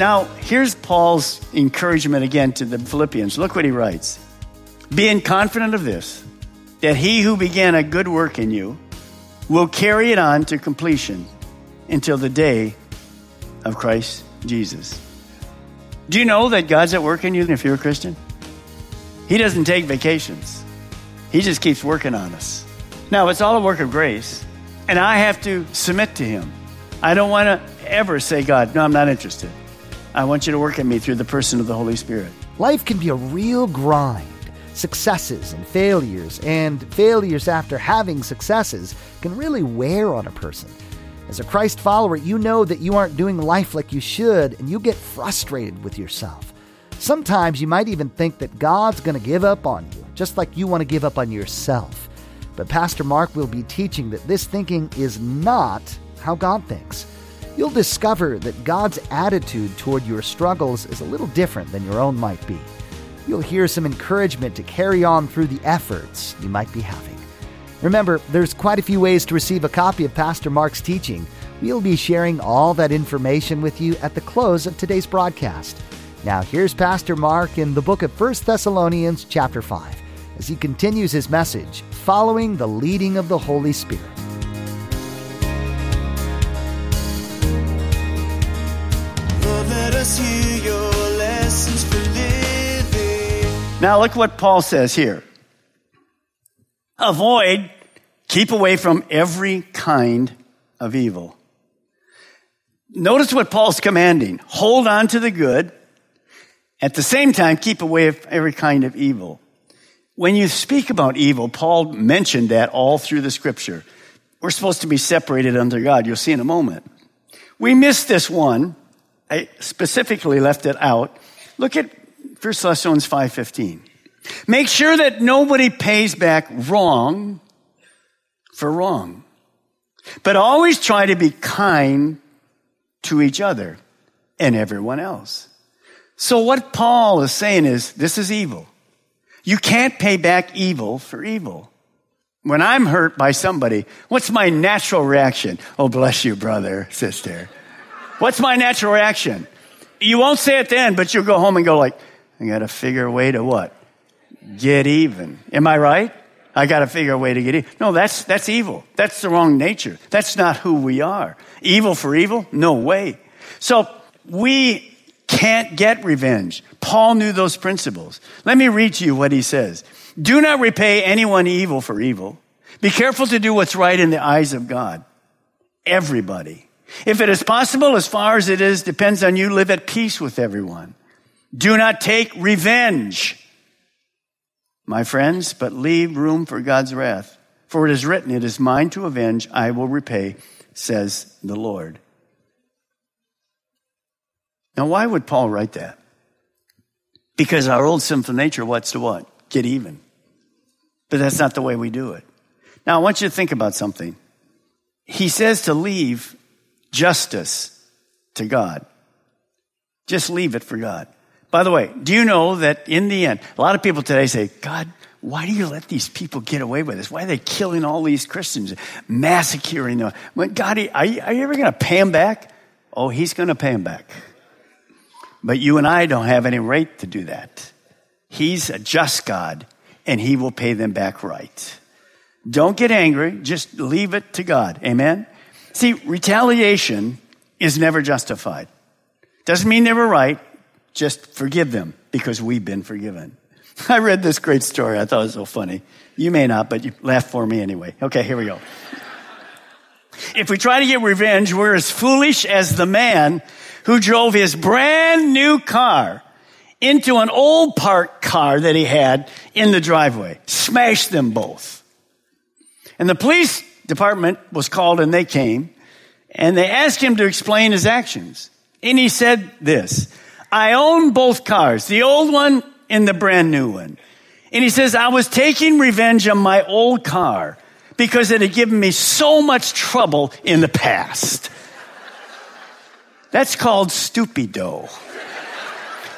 Now, here's Paul's encouragement again to the Philippians. Look what he writes Being confident of this, that he who began a good work in you will carry it on to completion until the day of Christ Jesus. Do you know that God's at work in you if you're a Christian? He doesn't take vacations, He just keeps working on us. Now, it's all a work of grace, and I have to submit to Him. I don't want to ever say, God, no, I'm not interested. I want you to work at me through the person of the Holy Spirit. Life can be a real grind. Successes and failures, and failures after having successes, can really wear on a person. As a Christ follower, you know that you aren't doing life like you should, and you get frustrated with yourself. Sometimes you might even think that God's going to give up on you, just like you want to give up on yourself. But Pastor Mark will be teaching that this thinking is not how God thinks. You'll discover that God's attitude toward your struggles is a little different than your own might be. You'll hear some encouragement to carry on through the efforts you might be having. Remember, there's quite a few ways to receive a copy of Pastor Mark's teaching. We'll be sharing all that information with you at the close of today's broadcast. Now, here's Pastor Mark in the book of 1 Thessalonians, chapter 5, as he continues his message, following the leading of the Holy Spirit. Now, look what Paul says here avoid, keep away from every kind of evil. Notice what Paul's commanding hold on to the good. At the same time, keep away from every kind of evil. When you speak about evil, Paul mentioned that all through the scripture. We're supposed to be separated under God. You'll see in a moment. We missed this one. I specifically left it out. Look at 1 Thessalonians 5.15. Make sure that nobody pays back wrong for wrong. But always try to be kind to each other and everyone else. So what Paul is saying is this is evil. You can't pay back evil for evil. When I'm hurt by somebody, what's my natural reaction? Oh, bless you, brother, sister. What's my natural reaction? You won't say it then, but you'll go home and go like, I gotta figure a way to what? Get even. Am I right? I gotta figure a way to get even. No, that's, that's evil. That's the wrong nature. That's not who we are. Evil for evil? No way. So we can't get revenge. Paul knew those principles. Let me read to you what he says. Do not repay anyone evil for evil. Be careful to do what's right in the eyes of God. Everybody. If it is possible, as far as it is, depends on you, live at peace with everyone. Do not take revenge, my friends, but leave room for God's wrath. For it is written, It is mine to avenge, I will repay, says the Lord. Now, why would Paul write that? Because our old sinful nature wants to what? Get even. But that's not the way we do it. Now, I want you to think about something. He says to leave justice to God. Just leave it for God. By the way, do you know that in the end, a lot of people today say, God, why do you let these people get away with this? Why are they killing all these Christians, massacring them? When God, are you, are you ever going to pay them back? Oh, he's going to pay them back. But you and I don't have any right to do that. He's a just God and he will pay them back right. Don't get angry. Just leave it to God. Amen. See, retaliation is never justified. Doesn't mean they were right. Just forgive them because we've been forgiven. I read this great story. I thought it was so funny. You may not, but you laugh for me anyway. Okay, here we go. If we try to get revenge, we're as foolish as the man who drove his brand new car into an old parked car that he had in the driveway, smashed them both. And the police department was called and they came and they asked him to explain his actions. And he said this, I own both cars, the old one and the brand new one. And he says, I was taking revenge on my old car because it had given me so much trouble in the past. That's called stupido.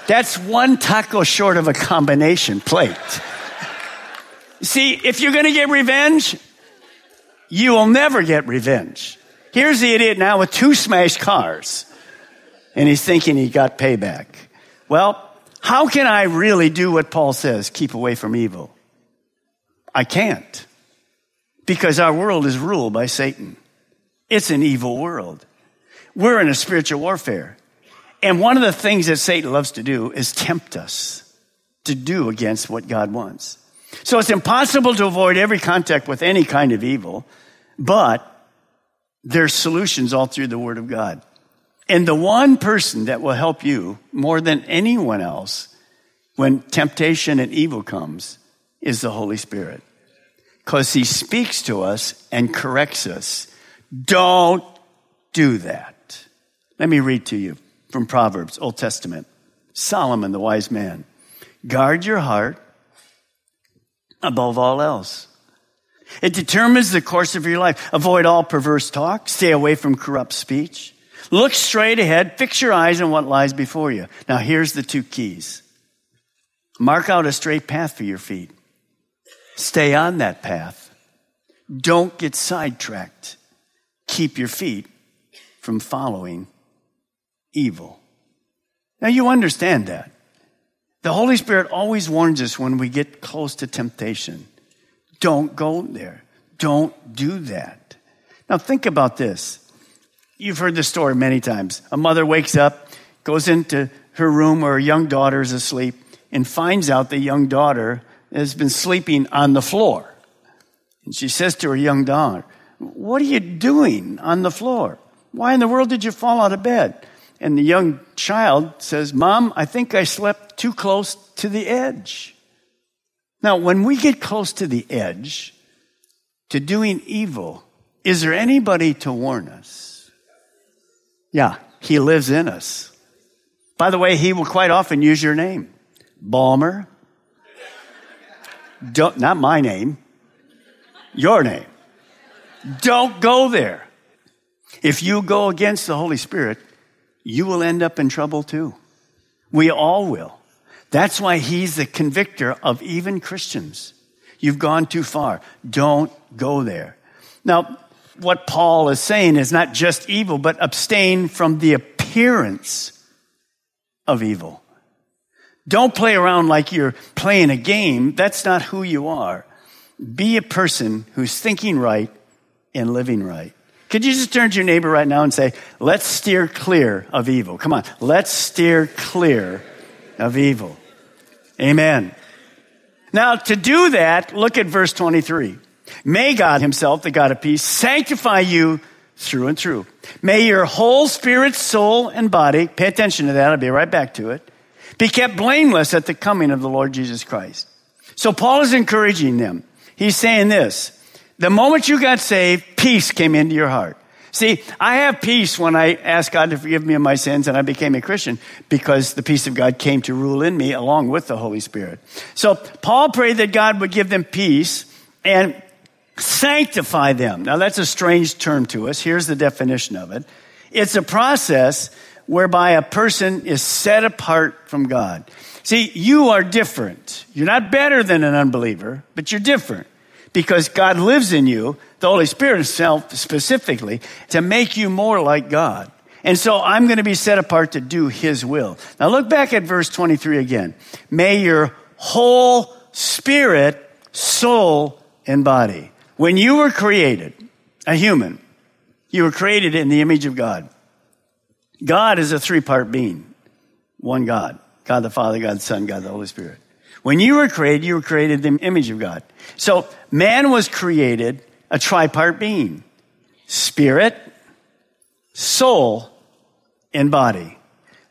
That's one taco short of a combination plate. See, if you're going to get revenge, you will never get revenge. Here's the idiot now with two smashed cars, and he's thinking he got payback. Well, how can I really do what Paul says, keep away from evil? I can't. Because our world is ruled by Satan. It's an evil world. We're in a spiritual warfare. And one of the things that Satan loves to do is tempt us to do against what God wants. So it's impossible to avoid every contact with any kind of evil, but there's solutions all through the Word of God. And the one person that will help you more than anyone else when temptation and evil comes is the Holy Spirit. Because He speaks to us and corrects us. Don't do that. Let me read to you from Proverbs, Old Testament. Solomon, the wise man. Guard your heart above all else. It determines the course of your life. Avoid all perverse talk. Stay away from corrupt speech. Look straight ahead. Fix your eyes on what lies before you. Now, here's the two keys mark out a straight path for your feet. Stay on that path. Don't get sidetracked. Keep your feet from following evil. Now, you understand that. The Holy Spirit always warns us when we get close to temptation. Don't go there. Don't do that. Now, think about this. You've heard this story many times. A mother wakes up, goes into her room where her young daughter is asleep, and finds out the young daughter has been sleeping on the floor. And she says to her young daughter, What are you doing on the floor? Why in the world did you fall out of bed? And the young child says, Mom, I think I slept too close to the edge. Now, when we get close to the edge, to doing evil, is there anybody to warn us? Yeah, he lives in us. By the way, he will quite often use your name. Balmer. Don't, not my name. Your name. Don't go there. If you go against the Holy Spirit, you will end up in trouble too. We all will. That's why he's the convictor of even Christians. You've gone too far. Don't go there. Now, what Paul is saying is not just evil, but abstain from the appearance of evil. Don't play around like you're playing a game. That's not who you are. Be a person who's thinking right and living right. Could you just turn to your neighbor right now and say, let's steer clear of evil? Come on. Let's steer clear of evil. Amen. Now, to do that, look at verse 23. May God himself, the God of peace, sanctify you through and through. May your whole spirit, soul, and body, pay attention to that, I'll be right back to it, be kept blameless at the coming of the Lord Jesus Christ. So Paul is encouraging them. He's saying this, the moment you got saved, peace came into your heart. See, I have peace when I asked God to forgive me of my sins and I became a Christian because the peace of God came to rule in me along with the Holy Spirit. So Paul prayed that God would give them peace and sanctify them. Now that's a strange term to us. Here's the definition of it. It's a process whereby a person is set apart from God. See, you are different. You're not better than an unbeliever, but you're different because God lives in you, the Holy Spirit Himself specifically, to make you more like God. And so I'm going to be set apart to do His will. Now look back at verse 23 again. May your whole spirit, soul, and body when you were created, a human, you were created in the image of God. God is a three part being. One God. God the Father, God the Son, God the Holy Spirit. When you were created, you were created in the image of God. So man was created a tripart being. spirit, soul, and body.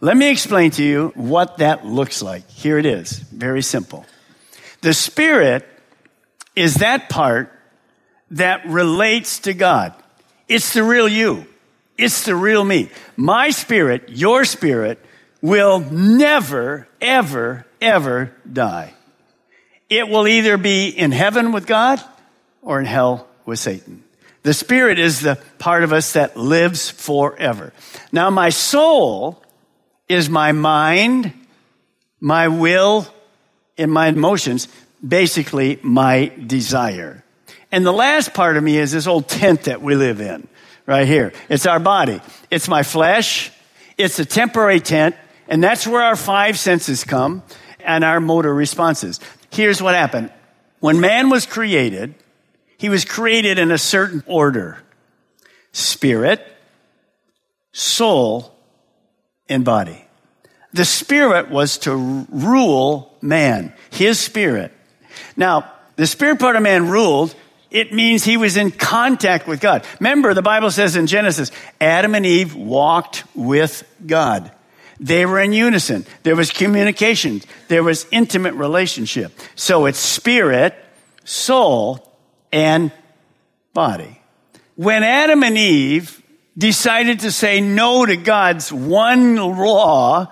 Let me explain to you what that looks like. Here it is. Very simple. The spirit is that part that relates to God. It's the real you. It's the real me. My spirit, your spirit, will never, ever, ever die. It will either be in heaven with God or in hell with Satan. The spirit is the part of us that lives forever. Now, my soul is my mind, my will, and my emotions, basically my desire. And the last part of me is this old tent that we live in right here. It's our body. It's my flesh. It's a temporary tent. And that's where our five senses come and our motor responses. Here's what happened. When man was created, he was created in a certain order. Spirit, soul, and body. The spirit was to rule man, his spirit. Now, the spirit part of man ruled, it means he was in contact with God. Remember, the Bible says in Genesis, Adam and Eve walked with God. They were in unison. There was communication. There was intimate relationship. So it's spirit, soul, and body. When Adam and Eve decided to say no to God's one law,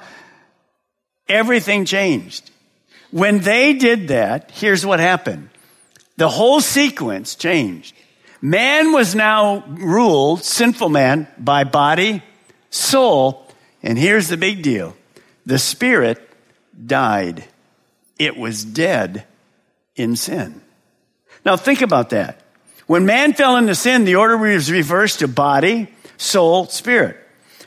everything changed. When they did that, here's what happened. The whole sequence changed. Man was now ruled, sinful man, by body, soul, and here's the big deal. The spirit died. It was dead in sin. Now think about that. When man fell into sin, the order was reversed to body, soul, spirit.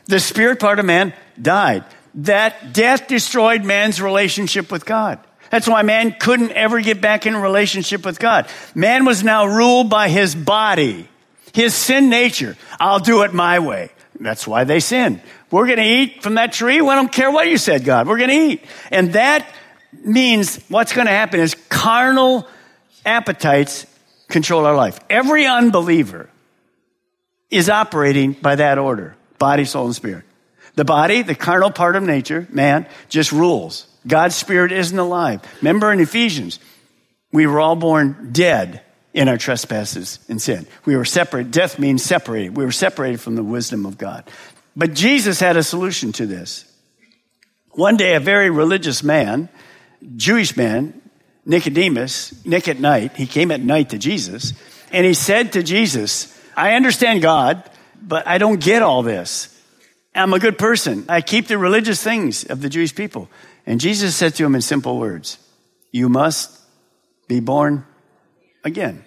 The spirit part of man died. That death destroyed man's relationship with God. That's why man couldn't ever get back in relationship with God. Man was now ruled by his body, his sin nature. I'll do it my way. That's why they sinned. We're going to eat from that tree. We don't care what you said, God. We're going to eat. And that means what's going to happen is carnal appetites control our life. Every unbeliever is operating by that order body, soul, and spirit. The body, the carnal part of nature, man, just rules. God's spirit isn't alive. Remember in Ephesians, we were all born dead in our trespasses and sin. We were separate. Death means separated. We were separated from the wisdom of God. But Jesus had a solution to this. One day, a very religious man, Jewish man, Nicodemus, Nick at night, he came at night to Jesus, and he said to Jesus, I understand God, but I don't get all this. I'm a good person. I keep the religious things of the Jewish people. And Jesus said to him in simple words, You must be born again.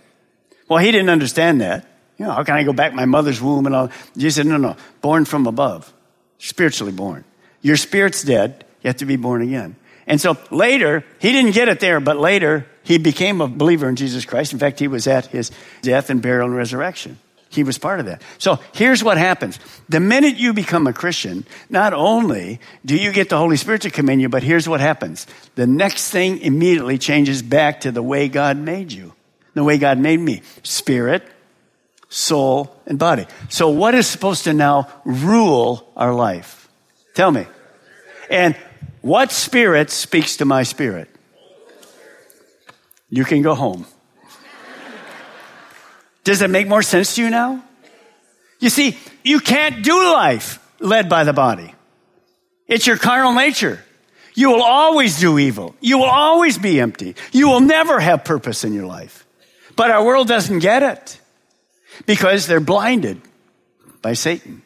Well, he didn't understand that. You know, how can I go back my mother's womb and all? Jesus said, No, no, born from above, spiritually born. Your spirit's dead. You have to be born again. And so later, he didn't get it there, but later he became a believer in Jesus Christ. In fact, he was at his death and burial and resurrection. He was part of that. So here's what happens. The minute you become a Christian, not only do you get the Holy Spirit to come in you, but here's what happens. The next thing immediately changes back to the way God made you, the way God made me. Spirit, soul, and body. So what is supposed to now rule our life? Tell me. And what spirit speaks to my spirit? You can go home. Does it make more sense to you now? You see, you can't do life led by the body. It's your carnal nature. You will always do evil. You will always be empty. You will never have purpose in your life. But our world doesn't get it because they're blinded by Satan.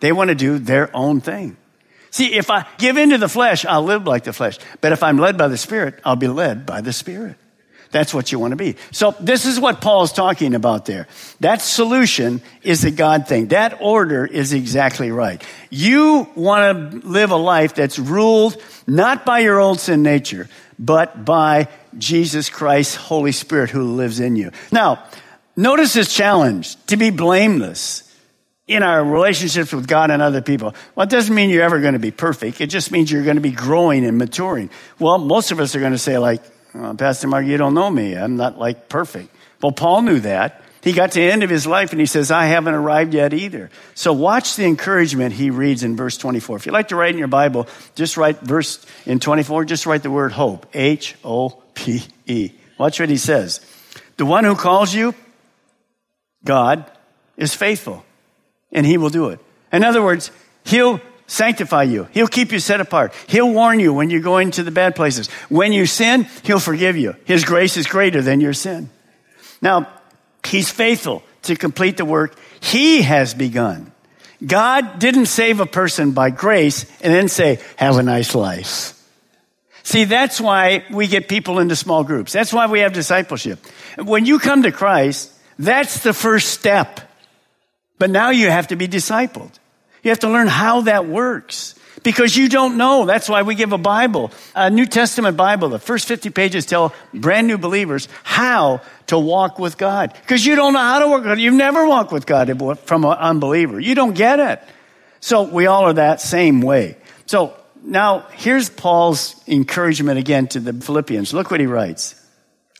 They want to do their own thing. See, if I give into the flesh, I'll live like the flesh. But if I'm led by the Spirit, I'll be led by the Spirit. That's what you want to be. So this is what Paul's talking about there. That solution is a God thing. That order is exactly right. You want to live a life that's ruled not by your old sin nature, but by Jesus Christ, Holy Spirit who lives in you. Now, notice this challenge to be blameless in our relationships with God and other people. Well, it doesn't mean you're ever going to be perfect. It just means you're going to be growing and maturing. Well, most of us are going to say like, Uh, Pastor Mark, you don't know me. I'm not like perfect. Well, Paul knew that. He got to the end of his life and he says, I haven't arrived yet either. So watch the encouragement he reads in verse 24. If you like to write in your Bible, just write verse in 24, just write the word hope. H O P E. Watch what he says. The one who calls you, God, is faithful and he will do it. In other words, he'll sanctify you. He'll keep you set apart. He'll warn you when you're going to the bad places. When you sin, he'll forgive you. His grace is greater than your sin. Now, He's faithful to complete the work He has begun. God didn't save a person by grace and then say, have a nice life. See, that's why we get people into small groups. That's why we have discipleship. When you come to Christ, that's the first step. But now you have to be discipled. You have to learn how that works because you don't know. That's why we give a Bible, a New Testament Bible. The first 50 pages tell brand new believers how to walk with God because you don't know how to God. You've never walked with God from an unbeliever. You don't get it. So we all are that same way. So now here's Paul's encouragement again to the Philippians. Look what he writes.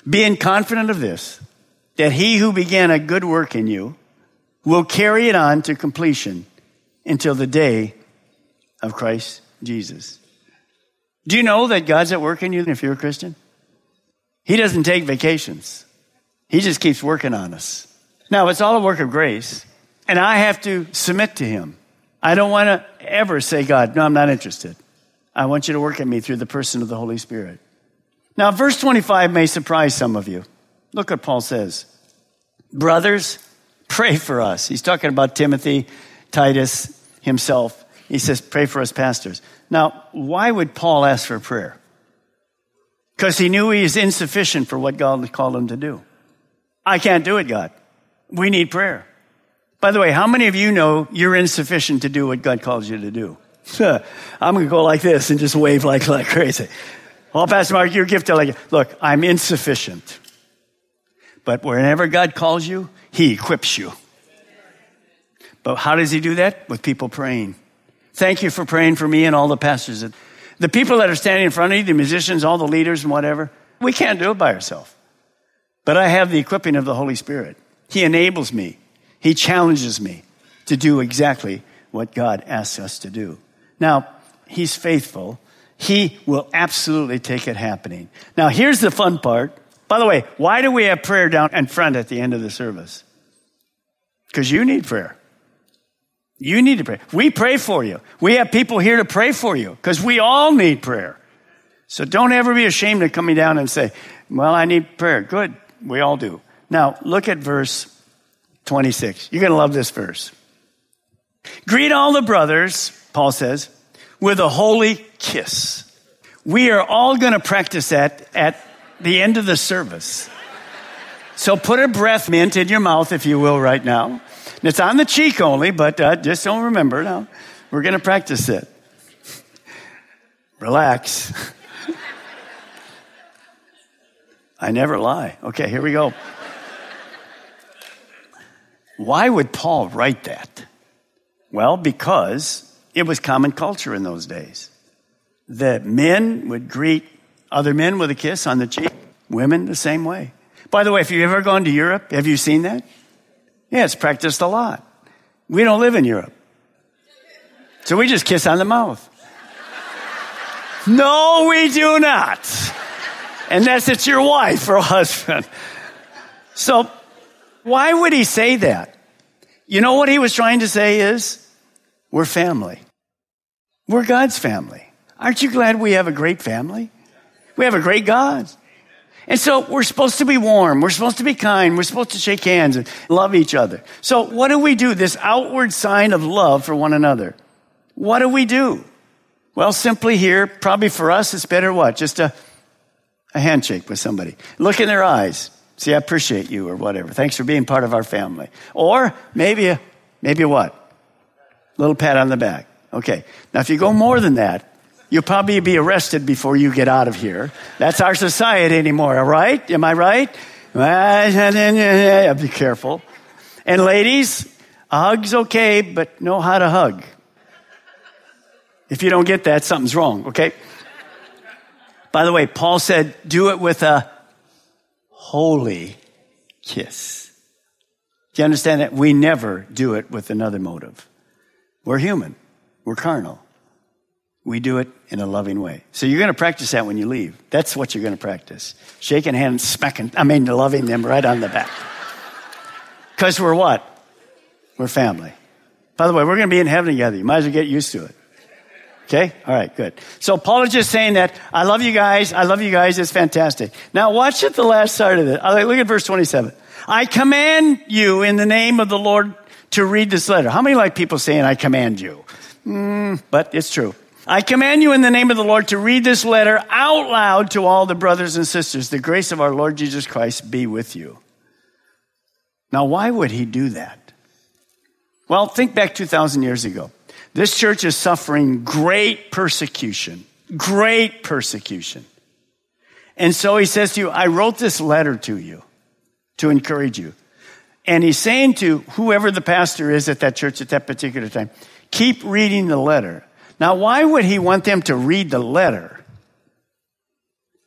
Being confident of this, that he who began a good work in you will carry it on to completion until the day of Christ Jesus. Do you know that God's at work in you if you're a Christian? He doesn't take vacations. He just keeps working on us. Now, it's all a work of grace, and I have to submit to Him. I don't want to ever say, God, no, I'm not interested. I want you to work at me through the person of the Holy Spirit. Now, verse 25 may surprise some of you. Look what Paul says. Brothers, pray for us. He's talking about Timothy, Titus, himself. He says, pray for us pastors. Now, why would Paul ask for prayer? Because he knew he is insufficient for what God called him to do. I can't do it, God. We need prayer. By the way, how many of you know you're insufficient to do what God calls you to do? I'm going to go like this and just wave like, like crazy. Well, Pastor Mark, you're gifted like, look, I'm insufficient. But whenever God calls you, He equips you. But how does He do that? With people praying. Thank you for praying for me and all the pastors. The people that are standing in front of you, the musicians, all the leaders and whatever, we can't do it by ourselves. But I have the equipping of the Holy Spirit. He enables me. He challenges me to do exactly what God asks us to do. Now, He's faithful. He will absolutely take it happening. Now, here's the fun part. By the way, why do we have prayer down in front at the end of the service? Because you need prayer. You need to pray. We pray for you. We have people here to pray for you because we all need prayer. So don't ever be ashamed of coming down and say, well, I need prayer. Good. We all do. Now look at verse 26. You're going to love this verse. Greet all the brothers, Paul says, with a holy kiss. We are all going to practice that at the end of the service. So put a breath mint in your mouth, if you will, right now. It's on the cheek only, but uh, just don't remember now. We're going to practice it. Relax. I never lie. Okay, here we go. Why would Paul write that? Well, because it was common culture in those days. That men would greet other men with a kiss on the cheek, women the same way. By the way, if you've ever gone to Europe, have you seen that? Yeah, it's practiced a lot. We don't live in Europe. So we just kiss on the mouth. No, we do not. Unless it's your wife or husband. So why would he say that? You know what he was trying to say is, we're family. We're God's family. Aren't you glad we have a great family? We have a great God. And so we're supposed to be warm. We're supposed to be kind. We're supposed to shake hands and love each other. So what do we do? This outward sign of love for one another. What do we do? Well, simply here, probably for us, it's better what? Just a, a handshake with somebody. Look in their eyes. See, I appreciate you or whatever. Thanks for being part of our family. Or maybe a, maybe a what? Little pat on the back. Okay. Now, if you go more than that, You'll probably be arrested before you get out of here. That's our society anymore, all right? Am I right? Be careful. And ladies, a hug's okay, but know how to hug. If you don't get that, something's wrong, okay? By the way, Paul said, do it with a holy kiss. Do you understand that? We never do it with another motive. We're human. We're carnal. We do it in a loving way. So you're going to practice that when you leave. That's what you're going to practice. Shaking hands, smacking, I mean, loving them right on the back. Because we're what? We're family. By the way, we're going to be in heaven together. You might as well get used to it. Okay? All right, good. So Paul is just saying that I love you guys. I love you guys. It's fantastic. Now watch at the last part of it. Look at verse 27. I command you in the name of the Lord to read this letter. How many like people saying, I command you? Mm, but it's true. I command you in the name of the Lord to read this letter out loud to all the brothers and sisters. The grace of our Lord Jesus Christ be with you. Now, why would he do that? Well, think back 2,000 years ago. This church is suffering great persecution, great persecution. And so he says to you, I wrote this letter to you to encourage you. And he's saying to whoever the pastor is at that church at that particular time, keep reading the letter. Now, why would he want them to read the letter?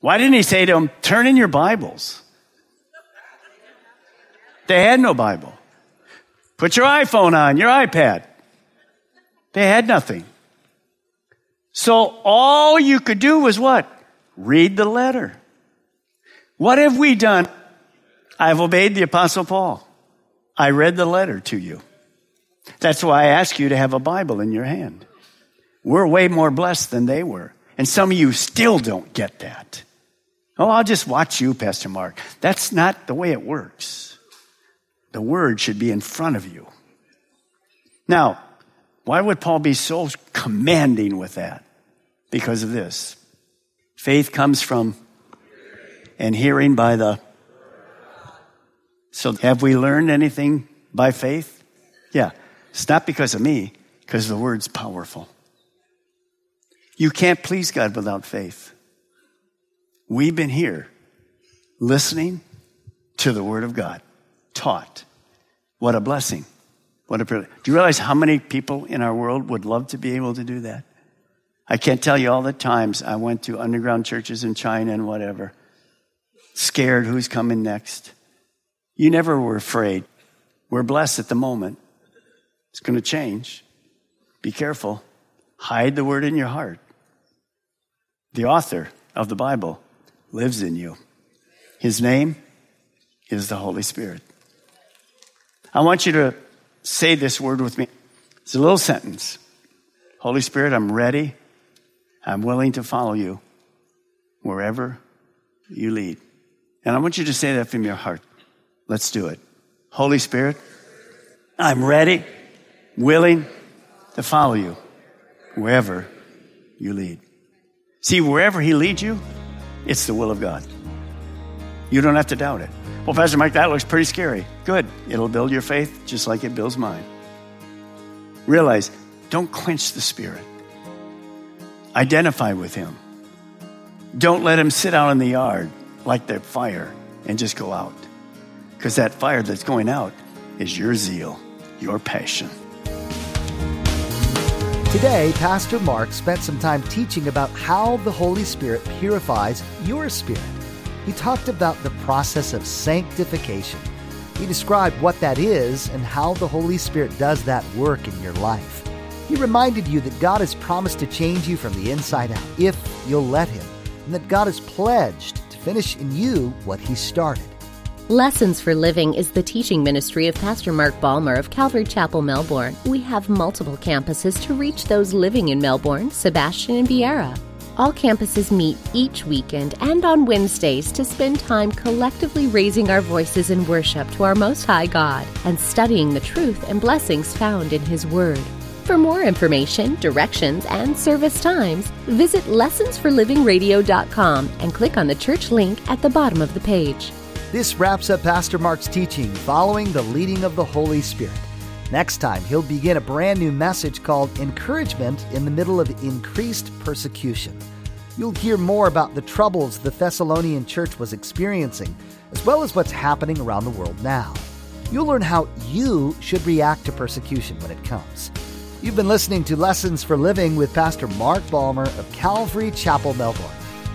Why didn't he say to them, turn in your Bibles? They had no Bible. Put your iPhone on, your iPad. They had nothing. So all you could do was what? Read the letter. What have we done? I've obeyed the Apostle Paul. I read the letter to you. That's why I ask you to have a Bible in your hand. We're way more blessed than they were. And some of you still don't get that. Oh, I'll just watch you, Pastor Mark. That's not the way it works. The word should be in front of you. Now, why would Paul be so commanding with that? Because of this. Faith comes from and hearing by the. So have we learned anything by faith? Yeah. It's not because of me, because the word's powerful. You can't please God without faith. We've been here listening to the word of God, taught. What a blessing. What a privilege. Do you realize how many people in our world would love to be able to do that? I can't tell you all the times I went to underground churches in China and whatever, scared who's coming next. You never were afraid. We're blessed at the moment. It's going to change. Be careful. Hide the word in your heart. The author of the Bible lives in you. His name is the Holy Spirit. I want you to say this word with me. It's a little sentence. Holy Spirit, I'm ready. I'm willing to follow you wherever you lead. And I want you to say that from your heart. Let's do it. Holy Spirit, I'm ready, willing to follow you wherever you lead. See, wherever He leads you, it's the will of God. You don't have to doubt it. Well, Pastor Mike, that looks pretty scary. Good. It'll build your faith just like it builds mine. Realize, don't quench the Spirit. Identify with Him. Don't let Him sit out in the yard like the fire and just go out. Because that fire that's going out is your zeal, your passion. Today, Pastor Mark spent some time teaching about how the Holy Spirit purifies your spirit. He talked about the process of sanctification. He described what that is and how the Holy Spirit does that work in your life. He reminded you that God has promised to change you from the inside out if you'll let Him, and that God has pledged to finish in you what He started. Lessons for Living is the teaching ministry of Pastor Mark Balmer of Calvary Chapel, Melbourne. We have multiple campuses to reach those living in Melbourne, Sebastian, and Viera. All campuses meet each weekend and on Wednesdays to spend time collectively raising our voices in worship to our Most High God and studying the truth and blessings found in His Word. For more information, directions, and service times, visit lessonsforlivingradio.com and click on the church link at the bottom of the page. This wraps up Pastor Mark's teaching following the leading of the Holy Spirit. Next time, he'll begin a brand new message called Encouragement in the Middle of Increased Persecution. You'll hear more about the troubles the Thessalonian church was experiencing, as well as what's happening around the world now. You'll learn how you should react to persecution when it comes. You've been listening to Lessons for Living with Pastor Mark Balmer of Calvary Chapel, Melbourne.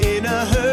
In a hurting